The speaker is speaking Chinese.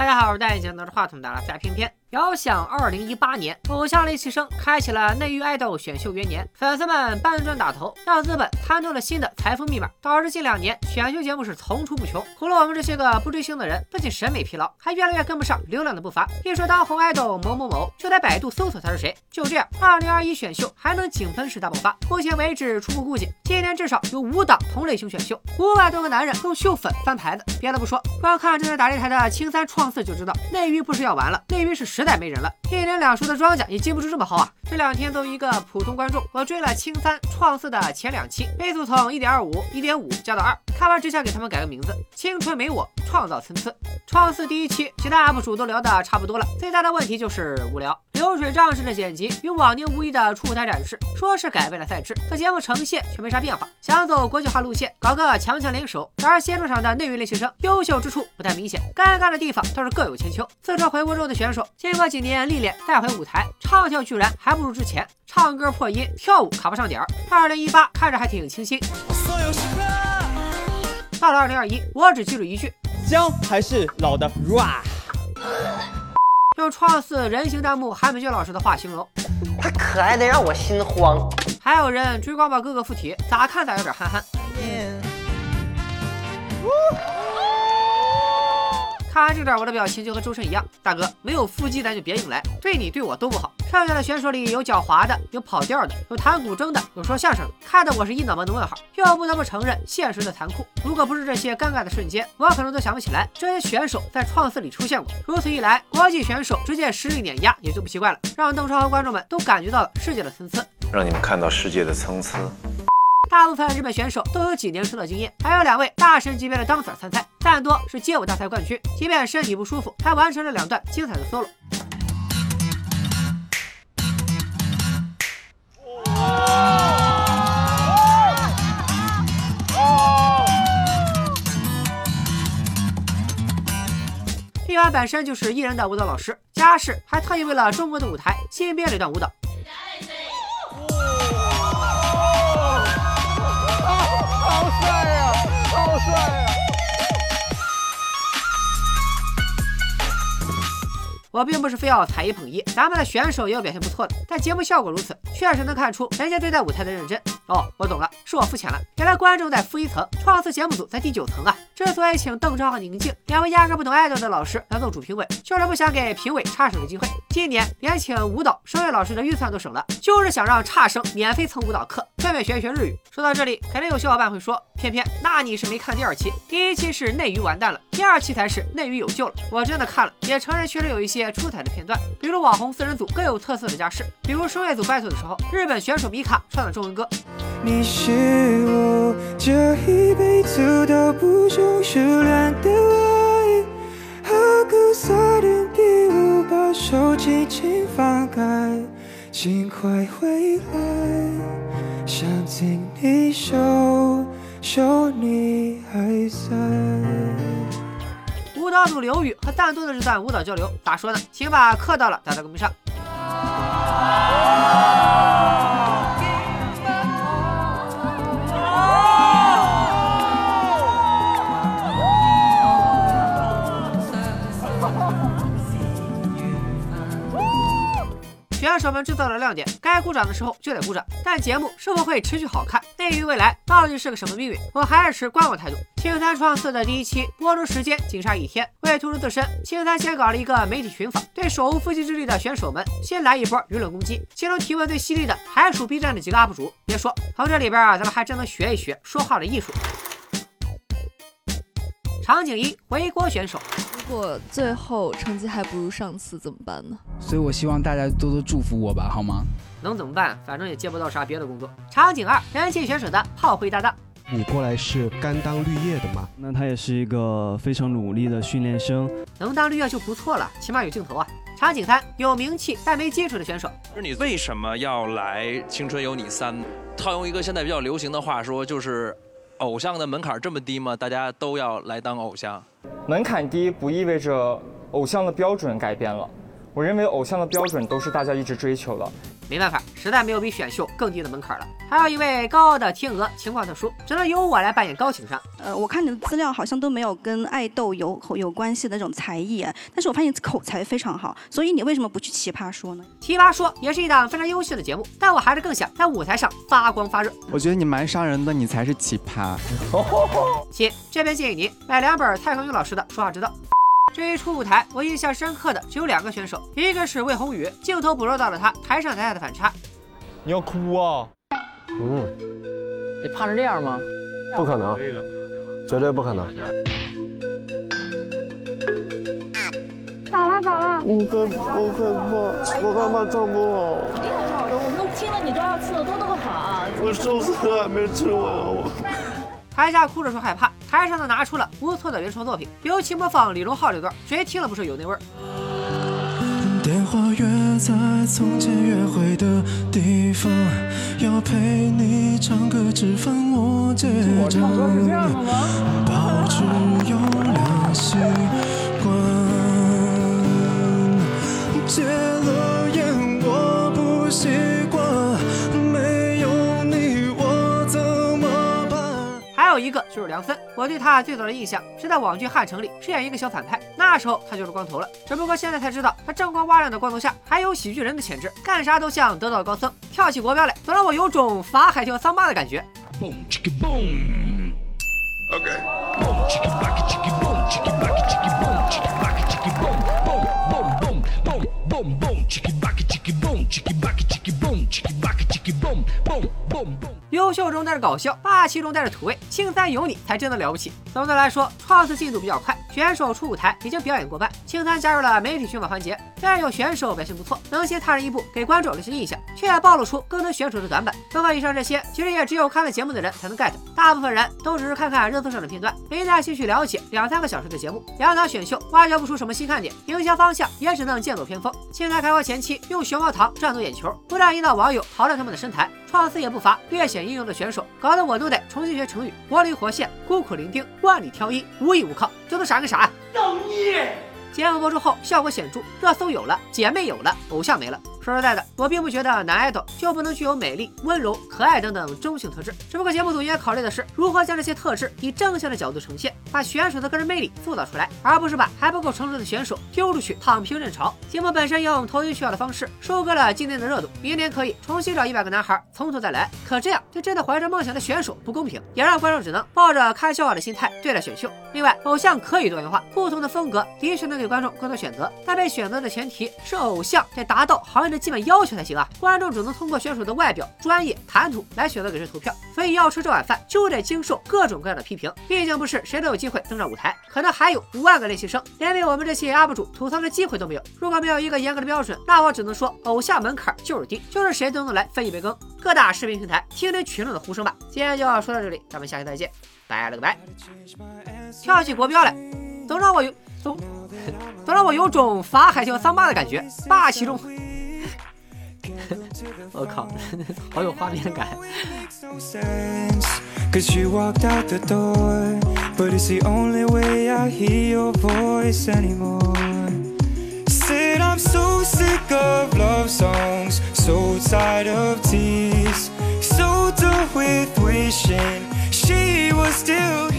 大家好，我是戴眼镜拿着话筒的拉塞偏偏。遥想二零一八年，偶像练习生开启了内娱爱豆选秀元年，粉丝们搬砖打头，让资本参透了新的财富密码，导致近两年选秀节目是层出不穷，苦了我们这些个不追星的人，不仅审美疲劳，还越来越跟不上流量的步伐。一说当红爱豆某某某，就在百度搜索他是谁。就这样，二零二一选秀还能井喷式大爆发。目前为止，初步估计今年至少有五档同类型选秀，五百多个男人用秀粉翻牌子。别的不说，光看正在打擂台的青三创四就知道，内娱不是要完了，内娱是实在没人了。一连两熟的庄稼也经不住这么薅啊！这两天作为一个普通观众，我追了青三创四的前两期，倍速从一点二五、一点五加到二，看完只想给他们改个名字：青春没我，创造参差。创四第一期，其他 UP 主都聊得差不多了，最大的问题就是无聊，流水账式的剪辑与往年无异的出台展示，说是改变了赛制，可节目呈现却没啥变化。想走国际化路线，搞个强强联手，然而先入场的内娱练习生优秀之处不太明显，尴尬的地方倒是各有千秋。自从回国之后的选手，经过几年历练。再回舞台，唱跳居然还不如之前，唱歌破音，跳舞卡不上点儿。二零一八看着还挺清新。到了二零二一，我只记住一句：姜还是老的 raw。用创四人形弹幕韩美娟老师的话形容，他可爱的让我心慌。还有人追光宝哥哥附体，咋看咋有点憨憨。看完这段，我的表情就和周深一样。大哥，没有腹肌咱就别硬来，对你对我都不好。剩下的选手里有狡猾的，有跑调的，有弹古筝的，有说相声的，看得我是一脑门的问号。又不得不承认现实的残酷。如果不是这些尴尬的瞬间，我可能都想不起来这些选手在创四里出现过。如此一来，国际选手直接实力碾压也就不奇怪了，让邓超和观众们都感觉到了世界的参差，让你们看到世界的参差。大部分日本选手都有几年出道经验，还有两位大神级别的当 Sir 参赛，但多是街舞大赛冠军，即便身体不舒服，还完成了两段精彩的 solo。丽婉本身就是艺人的舞蹈老师，嘉世还特意为了中国的舞台新编了一段舞蹈好帅呀好帅呀。我并不是非要踩一捧一，咱们的选手也有表现不错的，但节目效果如此，确实能看出人家对待舞台的认真。哦，我懂了，是我肤浅了。原来观众在负一层，创四节目组在第九层啊！之所以请邓超和宁静两位压根不懂爱豆的老师来做主评委，就是不想给评委差生的机会。今年连请舞蹈声乐老师的预算都省了，就是想让差生免费蹭舞蹈课，顺便学一学日语。说到这里，肯定有小伙伴会说，偏偏那你是没看第二期，第一期是内娱完蛋了，第二期才是内娱有救了。我真的看了，也承认确实有一些。出彩的片段，比如网红四人组各有特色的家事，比如声乐组拜托的时候，日本选手米卡唱的中文歌。你是我这一辈子都不中数量的爱，何苦撒点给我把手轻轻放开，尽快回来，想听你说说你还在。舞蹈组刘宇和蛋多的这段舞蹈交流，咋说呢？请把课到了打在公屏上。选手们制造了亮点，该鼓掌的时候就得鼓掌。但节目是否会持续好看，内娱未来到底是个什么命运？我还是持观望态度。青三创四的第一期播出时间仅差一天，为突出自身，青三先搞了一个媒体群访，对手无缚鸡之力的选手们先来一波舆论攻击。其中提问最犀利的还属 B 站的几个 UP 主。别说，从这里边啊，咱们还真能学一学说话的艺术。场景一：回国选手。如果最后成绩还不如上次怎么办呢？所以我希望大家多多祝福我吧，好吗？能怎么办？反正也接不到啥别的工作。场景二：人气选手的炮灰搭档。你过来是甘当绿叶的吗？那他也是一个非常努力的训练生，能当绿叶就不错了，起码有镜头啊。场景三：有名气但没基础的选手。是你为什么要来《青春有你三》？套用一个现在比较流行的话说，就是。偶像的门槛这么低吗？大家都要来当偶像？门槛低不意味着偶像的标准改变了。我认为偶像的标准都是大家一直追求的。没办法，实在没有比选秀更低的门槛了。还有一位高傲的天鹅，情况特殊，只能由我来扮演高情商。呃，我看你的资料好像都没有跟爱豆有有关系的那种才艺，但是我发现你口才非常好，所以你为什么不去奇葩说呢？奇葩说也是一档非常优秀的节目，但我还是更想在舞台上发光发热。我觉得你蛮伤人的，你才是奇葩。亲，这边建议您买两本蔡康永老师的《说话之道》。这一出舞台，我印象深刻的只有两个选手，一个是魏宏宇，镜头捕捉到了他台上台下的反差。你要哭啊？嗯，你怕成这样吗？不可能，绝对不可能。咋了咋了？我害我害怕，我害怕唱不好。一定好的，我们都听了你都要吃的多多好。我寿司还没吃完，我。台下哭着说害怕，台上的拿出了不错的原创作品，尤其模仿李荣浩这段，谁听了不是有那味儿？电话约在从前约会的地方，要陪你唱歌吃饭，我结账，保持优良习就是梁森，我对他最早的印象是在网剧《汉城》里饰演一个小反派，那时候他就是光头了。只不过现在才知道，他锃光瓦亮的光头下还有喜剧人的潜质，干啥都像得道高僧，跳起国标来，总让我有种法海跳桑巴的感觉。优秀中带着搞笑，霸气中带着土味，青三有你才真的了不起。总的来说，创四进度比较快，选手出舞台已经表演过半，青三加入了媒体寻访环节。虽然有选手表现不错，能先踏人一步，给观众留下印象，却也暴露出更多选手的短板。综合以上这些，其实也只有看了节目的人才能 get，大部分人都只是看看热搜上的片段，没耐心去了解两三个小时的节目。两场选秀挖掘不出什么新看点，营销方向也只能剑走偏锋。青三开播前期用熊猫糖赚足眼球，不断引导网友讨论他们的身材。创四也不乏略显英勇的选手，搞得我都得重新学成语：活灵活现、孤苦伶仃、万里挑一、无依无靠。这都啥跟啥呀？造孽！节目播出后效果显著，热搜有了，姐妹有了，偶像没了。说实在的，我并不觉得男爱豆就不能具有美丽、温柔、可爱等等中性特质。只不过节目组应该考虑的是如何将这些特质以正向的角度呈现，把选手的个人魅力塑造出来，而不是把还不够成熟的选手丢出去躺平认潮。节目本身用投机取巧的方式收割了今年的热度，明年可以重新找一百个男孩从头再来。可这样对真的怀着梦想的选手不公平，也让观众只能抱着看笑话的心态对待选秀。另外，偶像可以多元化，不同的风格的确能给观众更多选择，但被选择的前提是偶像得达到行业的基本要求才行啊！观众只能通过选手的外表、专业、谈吐来选择给谁投票，所以要吃这碗饭就得经受各种各样的批评。毕竟不是谁都有机会登上舞台，可能还有五万个练习生，连为我们这些 UP 主吐槽的机会都没有。如果没有一个严格的标准，那我只能说偶像门槛就是低，就是谁都能来分一杯羹。各大视频平台听听群众的呼声吧。今天就要说到这里，咱们下期再见，拜了个拜。跳起国标来，总让我有总总让我有种法海跳桑巴的感觉，霸气中。我靠，好有画面感。 Cause you walked out the door, but it's the only way I hear your voice anymore. Said I'm so sick of love songs, so tired of tears, so done with wishing she was still